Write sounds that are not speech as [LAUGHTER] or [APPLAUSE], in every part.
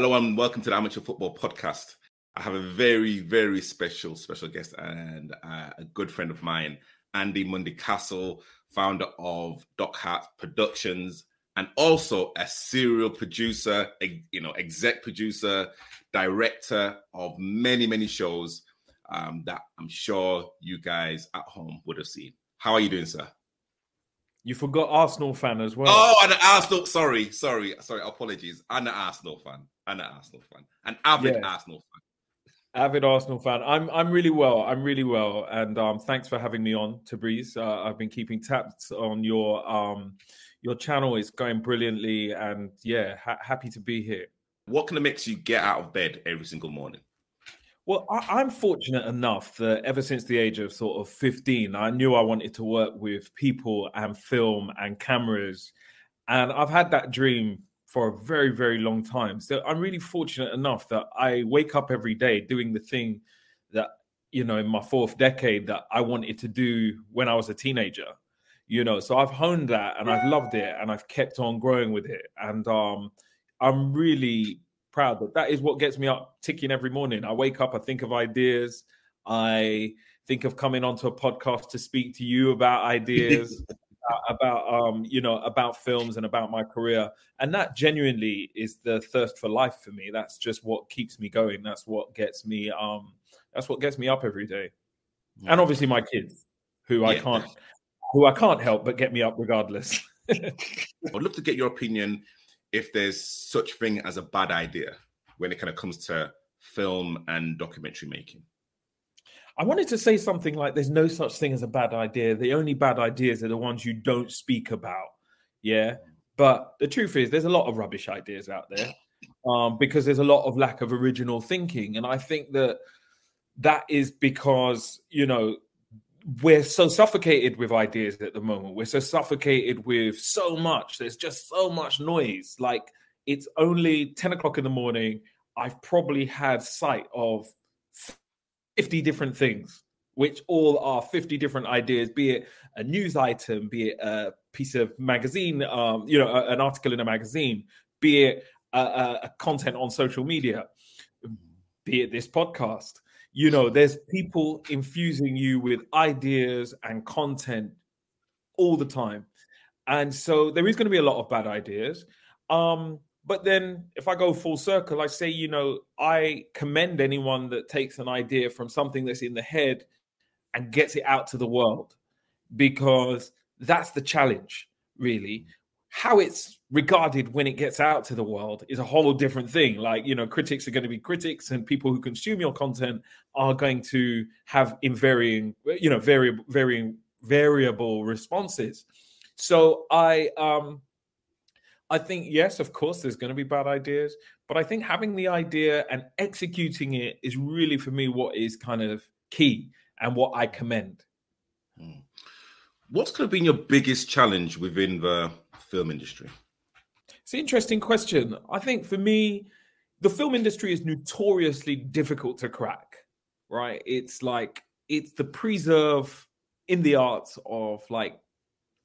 Hello and welcome to the Amateur Football Podcast. I have a very, very special, special guest and uh, a good friend of mine, Andy Mundy Castle, founder of Doc Hart Productions, and also a serial producer, you know, exec producer, director of many, many shows um, that I'm sure you guys at home would have seen. How are you doing, sir? You forgot Arsenal fan as well. Oh, and an Arsenal. Sorry, sorry, sorry. Apologies. I'm an Arsenal fan. I'm an Arsenal fan. An avid yeah. Arsenal fan. Avid Arsenal fan. I'm I'm really well. I'm really well, and um, thanks for having me on, Tabriz. Uh, I've been keeping tabs on your um, your channel. It's going brilliantly, and yeah, ha- happy to be here. What kind of makes you get out of bed every single morning? Well, I, am fortunate enough that ever since the age of sort of 15, I knew I wanted to work with people and film and cameras. And I've had that dream for a very, very long time. So I'm really fortunate enough that I wake up every day doing the thing that, you know, in my fourth decade that I wanted to do when I was a teenager. You know, so I've honed that and I've loved it and I've kept on growing with it. And um, I'm really proud that that is what gets me up ticking every morning. I wake up, I think of ideas, I think of coming onto a podcast to speak to you about [LAUGHS] ideas. About um you know about films and about my career and that genuinely is the thirst for life for me that's just what keeps me going that's what gets me um that's what gets me up every day yeah. and obviously my kids who yeah. i can't who i can't help but get me up regardless [LAUGHS] i'd love to get your opinion if there's such thing as a bad idea when it kind of comes to film and documentary making. I wanted to say something like there's no such thing as a bad idea. The only bad ideas are the ones you don't speak about. Yeah. But the truth is, there's a lot of rubbish ideas out there um, because there's a lot of lack of original thinking. And I think that that is because, you know, we're so suffocated with ideas at the moment. We're so suffocated with so much. There's just so much noise. Like it's only 10 o'clock in the morning. I've probably had sight of 50 different things, which all are 50 different ideas, be it a news item, be it a piece of magazine, um, you know, an article in a magazine, be it a, a content on social media, be it this podcast. You know there's people infusing you with ideas and content all the time. And so there is going to be a lot of bad ideas. Um but then if i go full circle i say you know i commend anyone that takes an idea from something that's in the head and gets it out to the world because that's the challenge really how it's regarded when it gets out to the world is a whole different thing. Like, you know, critics are going to be critics, and people who consume your content are going to have in varying, you know, variable, varying, variable responses. So I, um, I think yes, of course, there's going to be bad ideas, but I think having the idea and executing it is really for me what is kind of key and what I commend. Hmm. What's going to be your biggest challenge within the film industry? It's an interesting question. I think for me, the film industry is notoriously difficult to crack, right? It's like it's the preserve in the arts of like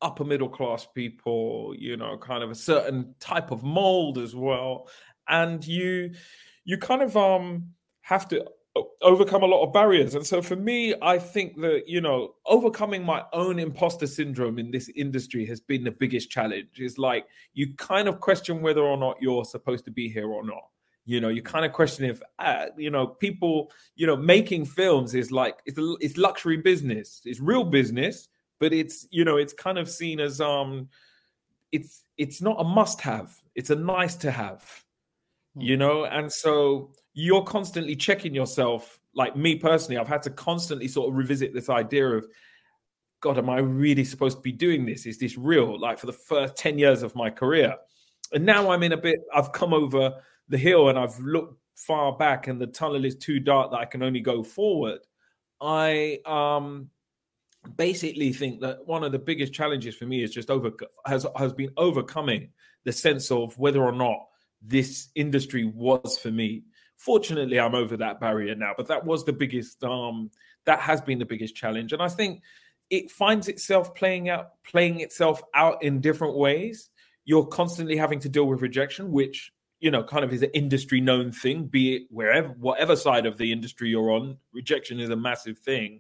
upper middle class people, you know, kind of a certain type of mold as well. And you you kind of um have to overcome a lot of barriers. And so for me, I think that, you know, overcoming my own imposter syndrome in this industry has been the biggest challenge. Is like you kind of question whether or not you're supposed to be here or not. You know, you kind of question if, uh, you know, people, you know, making films is like, it's, it's luxury business. It's real business, but it's, you know, it's kind of seen as, um, it's, it's not a must have. It's a nice to have, you hmm. know? And so, you're constantly checking yourself. Like me personally, I've had to constantly sort of revisit this idea of, God, am I really supposed to be doing this? Is this real? Like for the first 10 years of my career. And now I'm in a bit, I've come over the hill and I've looked far back and the tunnel is too dark that I can only go forward. I um basically think that one of the biggest challenges for me is just over has has been overcoming the sense of whether or not this industry was for me Fortunately, I'm over that barrier now, but that was the biggest um that has been the biggest challenge. And I think it finds itself playing out playing itself out in different ways. You're constantly having to deal with rejection, which you know, kind of is an industry known thing, be it wherever, whatever side of the industry you're on, rejection is a massive thing.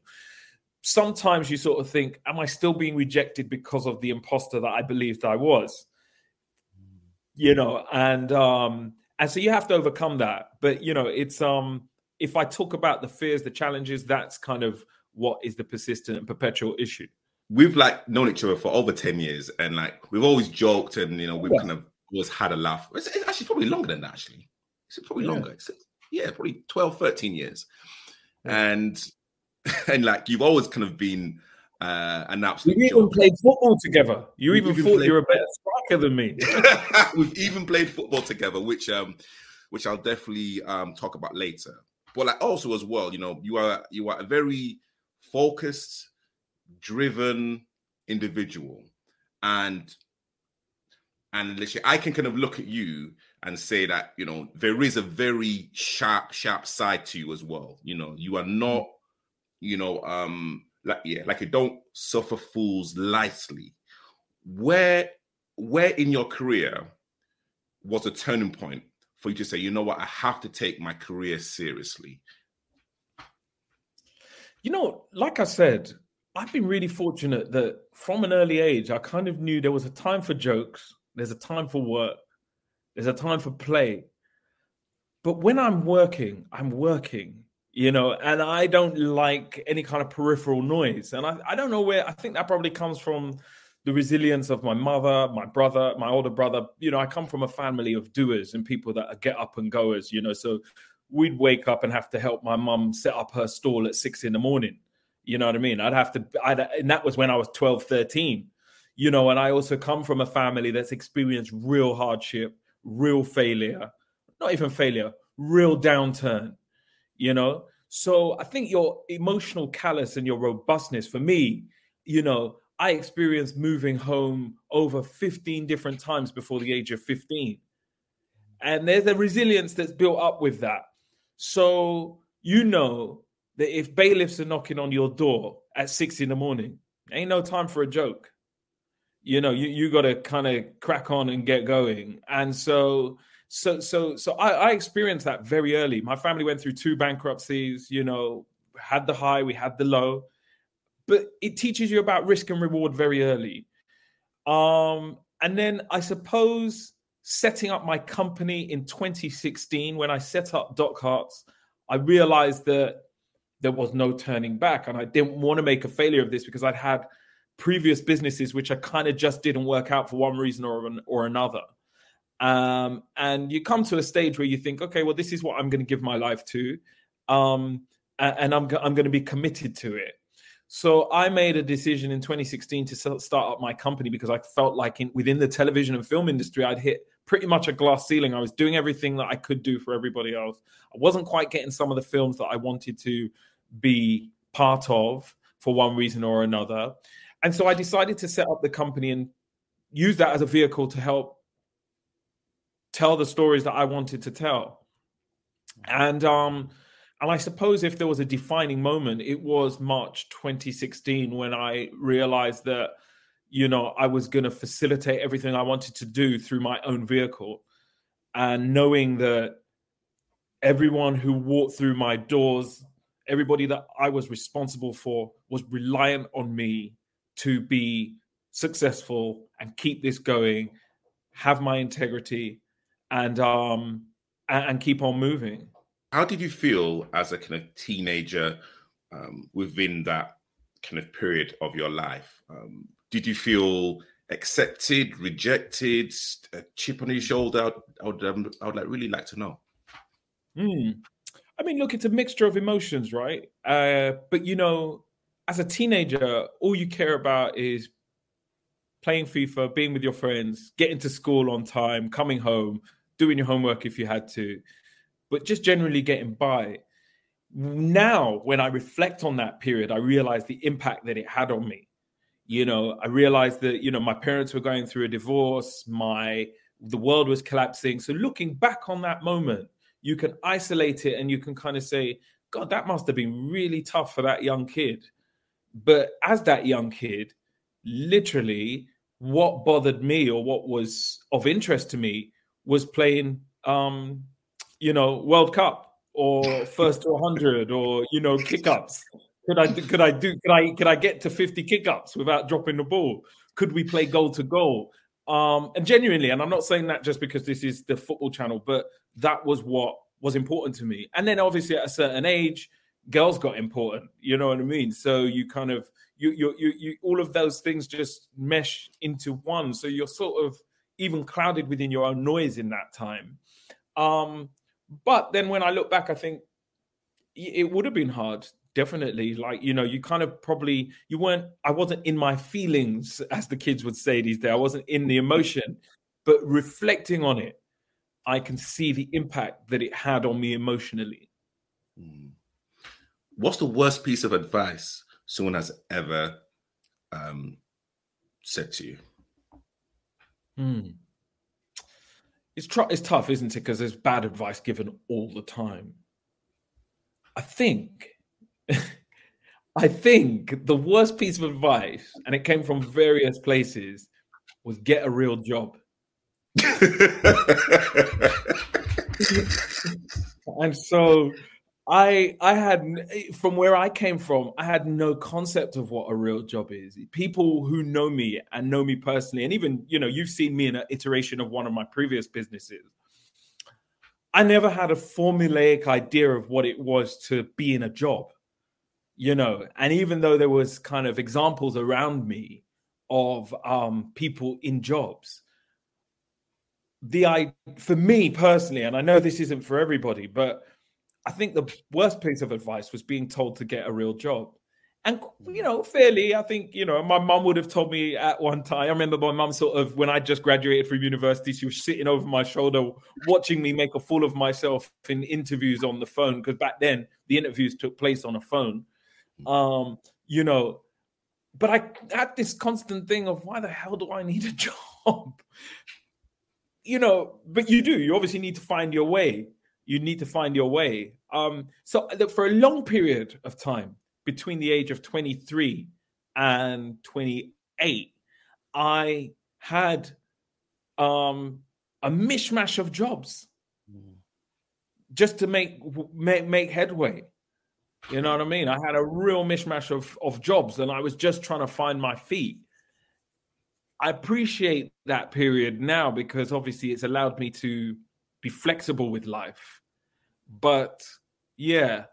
Sometimes you sort of think, am I still being rejected because of the imposter that I believed I was? You know, and um, and so you have to overcome that. But you know, it's um, if I talk about the fears, the challenges, that's kind of what is the persistent and perpetual issue. We've like known each other for over 10 years and like we've always joked and you know, we've yeah. kind of always had a laugh. It's, it's, actually probably longer than that, actually. It's probably yeah. longer. It's, yeah, probably 12, 13 years. Yeah. And [LAUGHS] and like you've always kind of been uh, an absolute. We even played football together. You We've even, even thought you were a better striker than me. [LAUGHS] We've even played football together, which um, which I'll definitely um talk about later. But like also as well, you know, you are you are a very focused, driven individual, and and literally, I can kind of look at you and say that, you know, there is a very sharp, sharp side to you as well. You know, you are not, you know, um, like yeah, like you don't suffer fools lightly. Where where in your career was a turning point for you to say, you know what, I have to take my career seriously? You know, like I said, I've been really fortunate that from an early age, I kind of knew there was a time for jokes there's a time for work. There's a time for play. But when I'm working, I'm working, you know, and I don't like any kind of peripheral noise. And I, I don't know where, I think that probably comes from the resilience of my mother, my brother, my older brother. You know, I come from a family of doers and people that are get up and goers, you know, so we'd wake up and have to help my mum set up her stall at six in the morning. You know what I mean? I'd have to, I'd, and that was when I was 12, 13 you know, and I also come from a family that's experienced real hardship, real failure, not even failure, real downturn, you know. So I think your emotional callous and your robustness, for me, you know, I experienced moving home over 15 different times before the age of 15. And there's a resilience that's built up with that. So you know that if bailiffs are knocking on your door at six in the morning, ain't no time for a joke you know you, you got to kind of crack on and get going and so so so so I, I experienced that very early. My family went through two bankruptcies you know had the high we had the low. But it teaches you about risk and reward very early. Um and then i suppose setting up my company in 2016 when i set up DocHearts i realized that there was no turning back and i didn't want to make a failure of this because i'd had previous businesses which I kind of just didn't work out for one reason or or another. Um, and you come to a stage where you think, okay, well, this is what I'm going to give my life to, um, and, I'm I'm going to be committed to it. So I made a decision in 2016 to start up my company because I felt like in, within the television and film industry, I'd hit pretty much a glass ceiling. I was doing everything that I could do for everybody else. I wasn't quite getting some of the films that I wanted to be part of for one reason or another. And so I decided to set up the company and use that as a vehicle to help tell the stories that I wanted to tell. And um and I suppose if there was a defining moment, it was March 2016 when I realized that you know I was going to facilitate everything I wanted to do through my own vehicle and knowing that everyone who walked through my doors everybody that I was responsible for was reliant on me to be successful and keep this going, have my integrity, and um and, and keep on moving. How did you feel as a kind of teenager um, within that kind of period of your life? Um, did you feel accepted, rejected, a chip on your shoulder? I would, um, I would like really like to know. Hmm. I mean, look, it's a mixture of emotions, right? Uh, but you know, as a teenager, all you care about is playing FIFA, being with your friends, getting to school on time, coming home, doing your homework if you had to, but just generally getting by. Now, when I reflect on that period, I realize the impact that it had on me. You know, I realized that, you know, my parents were going through a divorce, my the world was collapsing. So looking back on that moment, you can isolate it and you can kind of say, God, that must have been really tough for that young kid but as that young kid, literally, what bothered me or what was of interest to me was playing um, you know, World Cup or first to 100 or you know, kick ups? Could I could I do could I could I get to 50 kick ups without dropping the ball? Could we play goal to goal? Um, and genuinely, and I'm not saying that just because this is the football channel, but that was what was important to me. And then obviously at a certain age, girls got important. You know what I mean? So you kind of you you you, you all of those things just mesh into one. So you're sort of even clouded within your own noise in that time. Um, but then when I look back, I think it would have been hard definitely. Like you know you kind of probably you weren't i wasn't in my feelings as the kids would say these days. I wasn't in the emotion. But reflecting on it i can see the impact that it had on me emotionally. Hmm. what's the worst piece of advice someone has ever um, said to you hmm. it's, tr- it's tough isn't it because there's bad advice given all the time i think [LAUGHS] I think the worst piece of advice, and it came from various places, was get a real job. [LAUGHS] and so I I had from where I came from, I had no concept of what a real job is. People who know me and know me personally, and even you know, you've seen me in an iteration of one of my previous businesses. I never had a formulaic idea of what it was to be in a job you know and even though there was kind of examples around me of um, people in jobs the i for me personally and i know this isn't for everybody but i think the worst piece of advice was being told to get a real job and you know fairly i think you know my mum would have told me at one time i remember my mum sort of when i just graduated from university she was sitting over my shoulder watching me make a fool of myself in interviews on the phone because back then the interviews took place on a phone um, you know, but I had this constant thing of why the hell do I need a [LAUGHS] job? you know, but you do. You obviously need to find your way. You need to find your way. Um, so look, for a long period of time, between the age of 23 and 28, I had um, a mishmash of jobs mm. just to make make, make headway. You know what I mean? I had a real mishmash of, of jobs and I was just trying to find my feet. I appreciate that period now because obviously it's allowed me to be flexible with life. But yeah,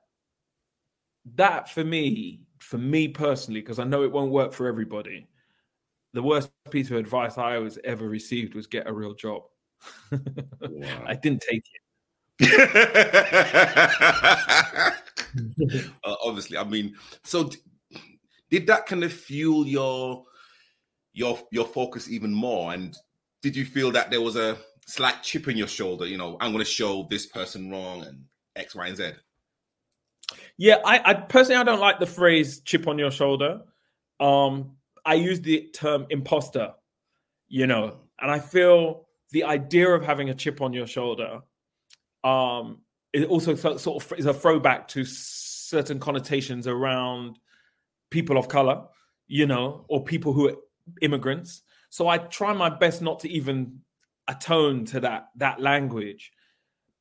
that for me, for me personally, because I know it won't work for everybody, the worst piece of advice I was ever received was get a real job. [LAUGHS] Wow. I didn't take it. [LAUGHS] uh, obviously, I mean, so d- did that kind of fuel your your your focus even more? And did you feel that there was a slight chip in your shoulder? You know, I'm going to show this person wrong and X, Y, and Z. Yeah, I, I personally I don't like the phrase "chip on your shoulder." Um, I use the term imposter. You know, and I feel the idea of having a chip on your shoulder um, it also sort of is a throwback to certain connotations around people of color, you know, or people who are immigrants. So I try my best not to even atone to that that language.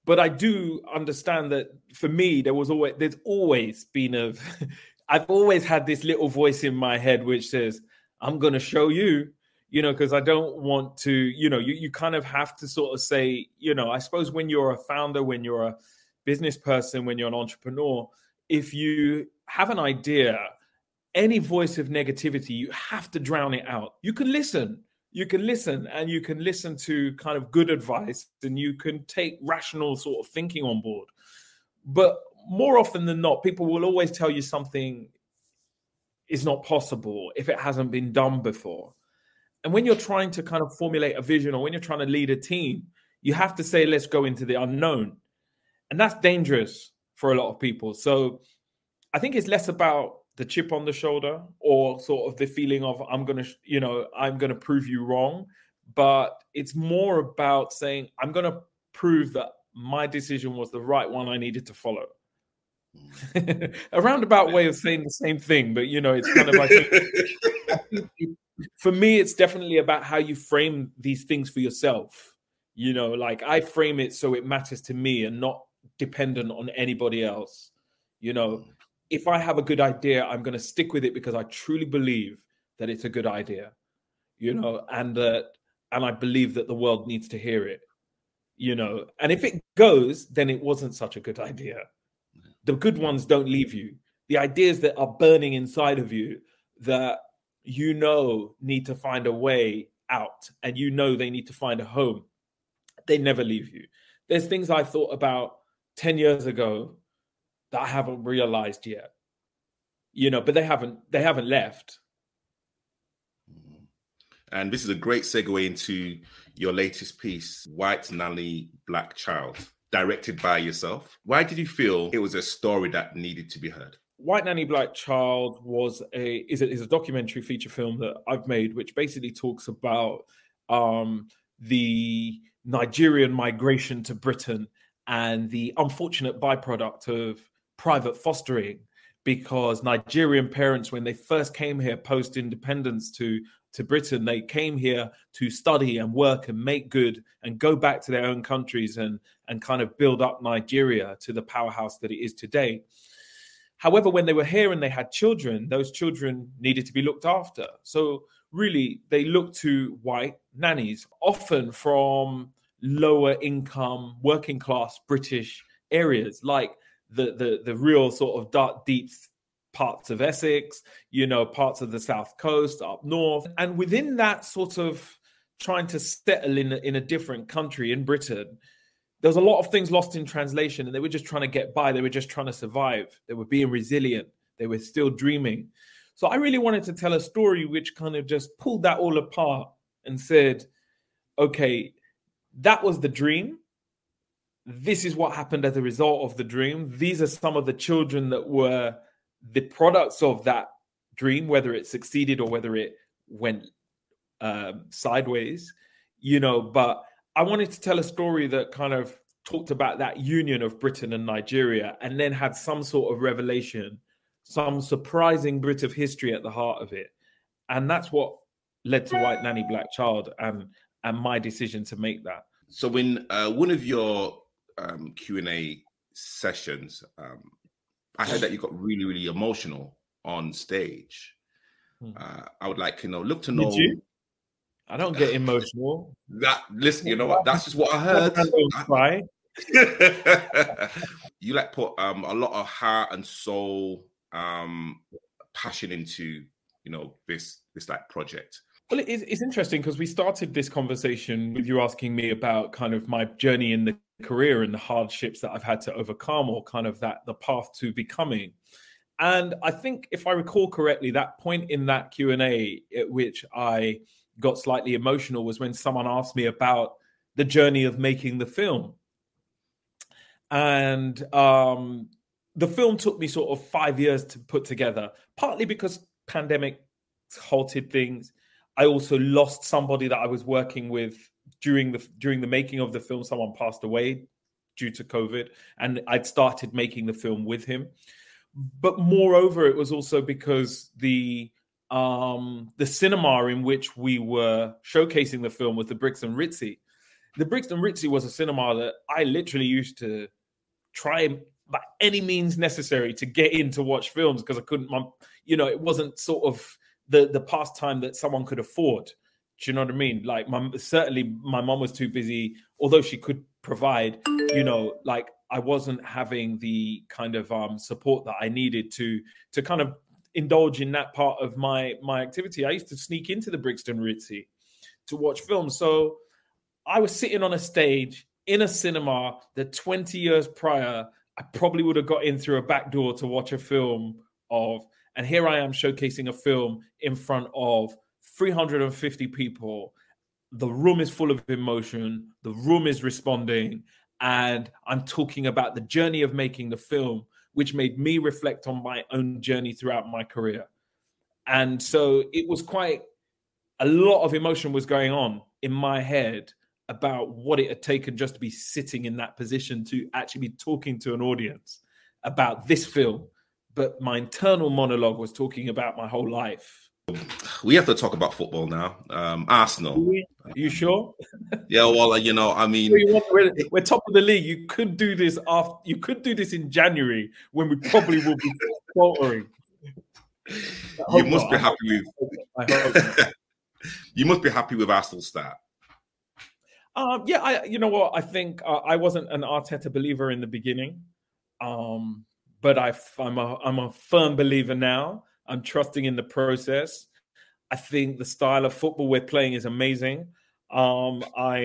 But I do understand that for me, there was always there's always been a [LAUGHS] I've always had this little voice in my head which says, I'm gonna show you you know, because I don't want to, you know, you, you kind of have to sort of say, you know, I suppose when you're a founder, when you're a business person, when you're an entrepreneur, if you have an idea, any voice of negativity, you have to drown it out. You can listen, you can listen, and you can listen to kind of good advice, and you can take rational sort of thinking on board. But more often than not, people will always tell you something is not possible if it hasn't been done before. And when you're trying to kind of formulate a vision or when you're trying to lead a team, you have to say, let's go into the unknown. And that's dangerous for a lot of people. So I think it's less about the chip on the shoulder or sort of the feeling of, I'm going to, you know, I'm going to prove you wrong. But it's more about saying, I'm going to prove that my decision was the right one I needed to follow. [LAUGHS] A roundabout way of saying the same thing, but you know, it's kind of like [LAUGHS] for me, it's definitely about how you frame these things for yourself. You know, like I frame it so it matters to me and not dependent on anybody else. You know, if I have a good idea, I'm going to stick with it because I truly believe that it's a good idea. You know, and that and I believe that the world needs to hear it. You know, and if it goes, then it wasn't such a good idea. The good ones don't leave you. The ideas that are burning inside of you that you know need to find a way out and you know they need to find a home, they never leave you. There's things I thought about 10 years ago that I haven't realized yet. You know, but they haven't they haven't left. And this is a great segue into your latest piece, White Nanny Black Child, directed by yourself. Why did you feel it was a story that needed to be heard? White Nanny Black Child was a is a, is a documentary feature film that I've made, which basically talks about um, the Nigerian migration to Britain and the unfortunate byproduct of private fostering because Nigerian parents, when they first came here post independence to, to Britain, they came here to study and work and make good and go back to their own countries and, and kind of build up Nigeria to the powerhouse that it is today. However, when they were here and they had children, those children needed to be looked after. So, really, they looked to white nannies, often from lower income, working class British areas, like the the the real sort of dark, deep parts of Essex, you know, parts of the south coast, up north, and within that sort of trying to settle in in a different country in Britain. There was a lot of things lost in translation, and they were just trying to get by. They were just trying to survive. They were being resilient. They were still dreaming. So I really wanted to tell a story which kind of just pulled that all apart and said, okay, that was the dream. This is what happened as a result of the dream. These are some of the children that were the products of that dream, whether it succeeded or whether it went um, sideways, you know. But I wanted to tell a story that kind of talked about that union of Britain and Nigeria and then had some sort of revelation, some surprising bit of history at the heart of it. And that's what led to White Nanny Black Child and and my decision to make that. So in uh, one of your um, Q and A sessions, um, I heard that you got really, really emotional on stage. Hmm. Uh, I would like to know, look to know. I don't get [LAUGHS] emotional. That listen, you know what? That's just what I heard. Cry. [LAUGHS] you like put um, a lot of heart and soul, um, passion into you know this this like project. Well, it's, it's interesting because we started this conversation with you asking me about kind of my journey in the career and the hardships that I've had to overcome, or kind of that the path to becoming. And I think, if I recall correctly, that point in that Q and A at which I got slightly emotional was when someone asked me about the journey of making the film. And um, the film took me sort of five years to put together, partly because pandemic halted things I also lost somebody that I was working with during the during the making of the film. Someone passed away due to COVID, and I'd started making the film with him. But moreover, it was also because the um, the cinema in which we were showcasing the film was the Brixton Ritzy. The Brixton Ritzy was a cinema that I literally used to try by any means necessary to get in to watch films because I couldn't, you know, it wasn't sort of the the pastime that someone could afford. Do you know what I mean? Like, my, certainly my mom was too busy, although she could provide. You know, like I wasn't having the kind of um, support that I needed to to kind of indulge in that part of my my activity. I used to sneak into the Brixton Ritzy to watch films. So I was sitting on a stage in a cinema that 20 years prior, I probably would have got in through a back door to watch a film of. And here I am showcasing a film in front of 350 people. The room is full of emotion, the room is responding. And I'm talking about the journey of making the film, which made me reflect on my own journey throughout my career. And so it was quite a lot of emotion was going on in my head about what it had taken just to be sitting in that position to actually be talking to an audience about this film but my internal monologue was talking about my whole life we have to talk about football now. Um, Arsenal. Are you sure? yeah, well, you know, I mean, we're, we're, top of the league. You could do this after. You could do this in January when we probably will be faltering. You must not. be happy with. [LAUGHS] you must be happy with Arsenal's start. Um, yeah, I. You know what? I think uh, I wasn't an Arteta believer in the beginning, um, but I, I'm a I'm a firm believer now. I'm trusting in the process. I think the style of football we're playing is amazing. Um, I,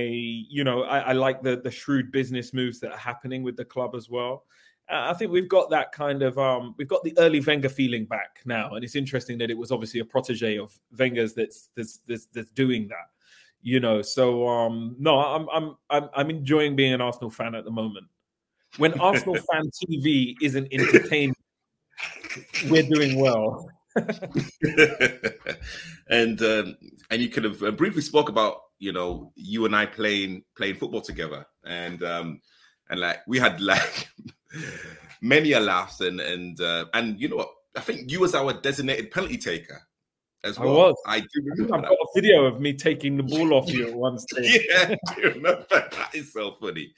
you know, I, I, like the the shrewd business moves that are happening with the club as well. Uh, I think we've got that kind of um, we've got the early Wenger feeling back now, and it's interesting that it was obviously a protege of Wenger's that's that's that's, that's doing that. You know, so um, no, I'm I'm I'm I'm enjoying being an Arsenal fan at the moment. When [LAUGHS] Arsenal fan TV isn't entertaining, we're doing well. [LAUGHS] and um, and you could have uh, briefly spoke about you know you and I playing playing football together, and um, and like we had like [LAUGHS] many a laughs, and and uh, and you know what I think you was our designated penalty taker as well. I was. I do remember. I've got a video of me taking the ball off you at one [LAUGHS] stage. yeah, I remember that is so funny.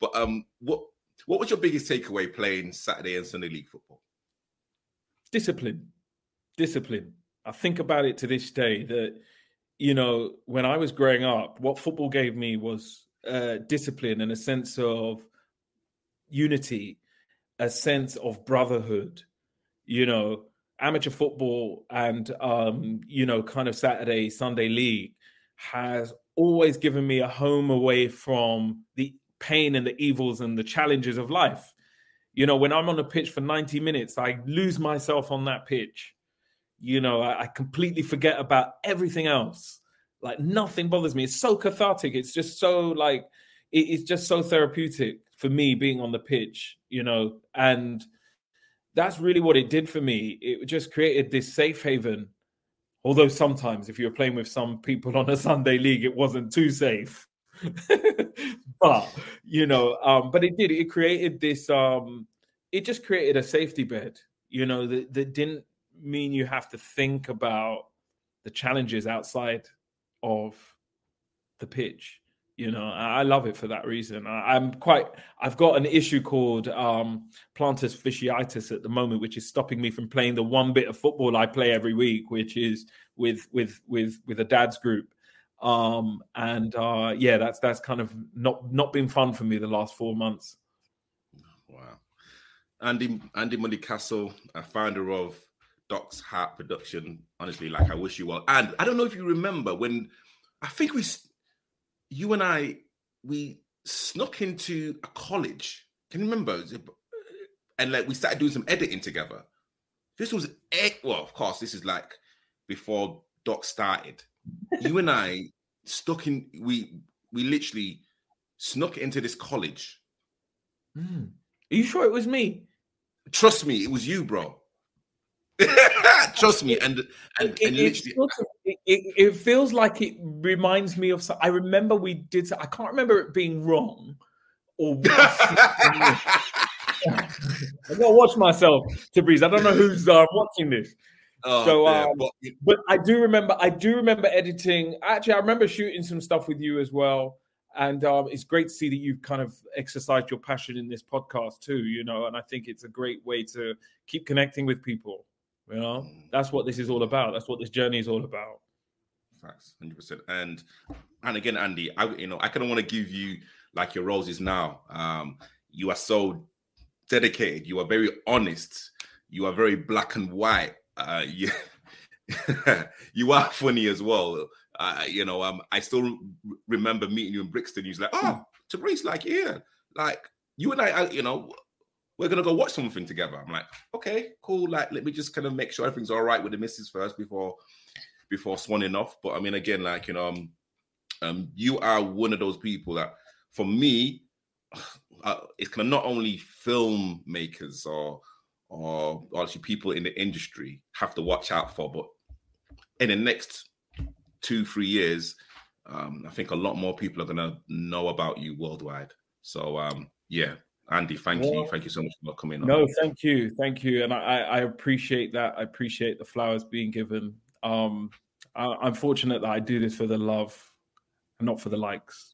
But um, what what was your biggest takeaway playing Saturday and Sunday league football? Discipline discipline. I think about it to this day that, you know, when I was growing up, what football gave me was uh, discipline and a sense of unity, a sense of brotherhood, you know, amateur football and, um, you know, kind of Saturday, Sunday league has always given me a home away from the pain and the evils and the challenges of life. You know, when I'm on the pitch for 90 minutes, I lose myself on that pitch you know, I, I completely forget about everything else. Like nothing bothers me. It's so cathartic. It's just so like it, it's just so therapeutic for me being on the pitch, you know, and that's really what it did for me. It just created this safe haven. Although sometimes, if you're playing with some people on a Sunday league, it wasn't too safe. [LAUGHS] but you know, um, but it did. It created this. Um, it just created a safety bed. You know that that didn't mean you have to think about the challenges outside of the pitch. You know, I love it for that reason. I, am quite. I've got an issue called um, plantar fasciitis at the moment, which is stopping me from playing the one bit of football I play every week, which is with with with with a dad's group. Um, and uh, yeah, that's that's kind of not not been fun for me the last four months. Wow, Andy Andy Mundy Castle, a founder of Doc's Heart production. Honestly, like I wish you well. And I don't know if you remember when I think we, you and I, we snuck into a college. Can you remember? And like we started doing some editing together. This was well, of course, this is like before Doc started. [LAUGHS] you and I stuck in. We we literally snuck into this college. Mm. Are you sure it was me? Trust me, it was you, bro. [LAUGHS] Trust me, and and, it, and it, it, it, feels like it reminds me of. Some, I remember we did. I can't remember it being wrong, or [LAUGHS] I gotta watch myself Tabriz. I don't know who's uh, watching this. Oh, so, um, but, but I do remember. I do remember editing. Actually, I remember shooting some stuff with you as well. And um, it's great to see that you've kind of exercised your passion in this podcast too. You know, and I think it's a great way to keep connecting with people. You know, mm. that's what this is all about. That's what this journey is all about. Facts, hundred percent. And and again, Andy, I you know I kind of want to give you like your roses now. Um, you are so dedicated. You are very honest. You are very black and white. Uh, you [LAUGHS] you are funny as well. Uh, you know, um, I still remember meeting you in Brixton. You was like, "Oh, Tabriz, like, yeah, like you and I, I, you know, we're gonna go watch something together. I'm like, okay, cool. Like, let me just kind of make sure everything's all right with the missus first before before swanning off. But I mean, again, like you know, um, um you are one of those people that, for me, [SIGHS] uh, it's kind of not only filmmakers or or actually people in the industry have to watch out for, but in the next two three years, um, I think a lot more people are gonna know about you worldwide. So um, yeah, Andy, thank well, you. Thank you so much for coming on. No, thank you. Thank you. And I, I appreciate that. I appreciate the flowers being given. Um, I, I'm fortunate that I do this for the love and not for the likes.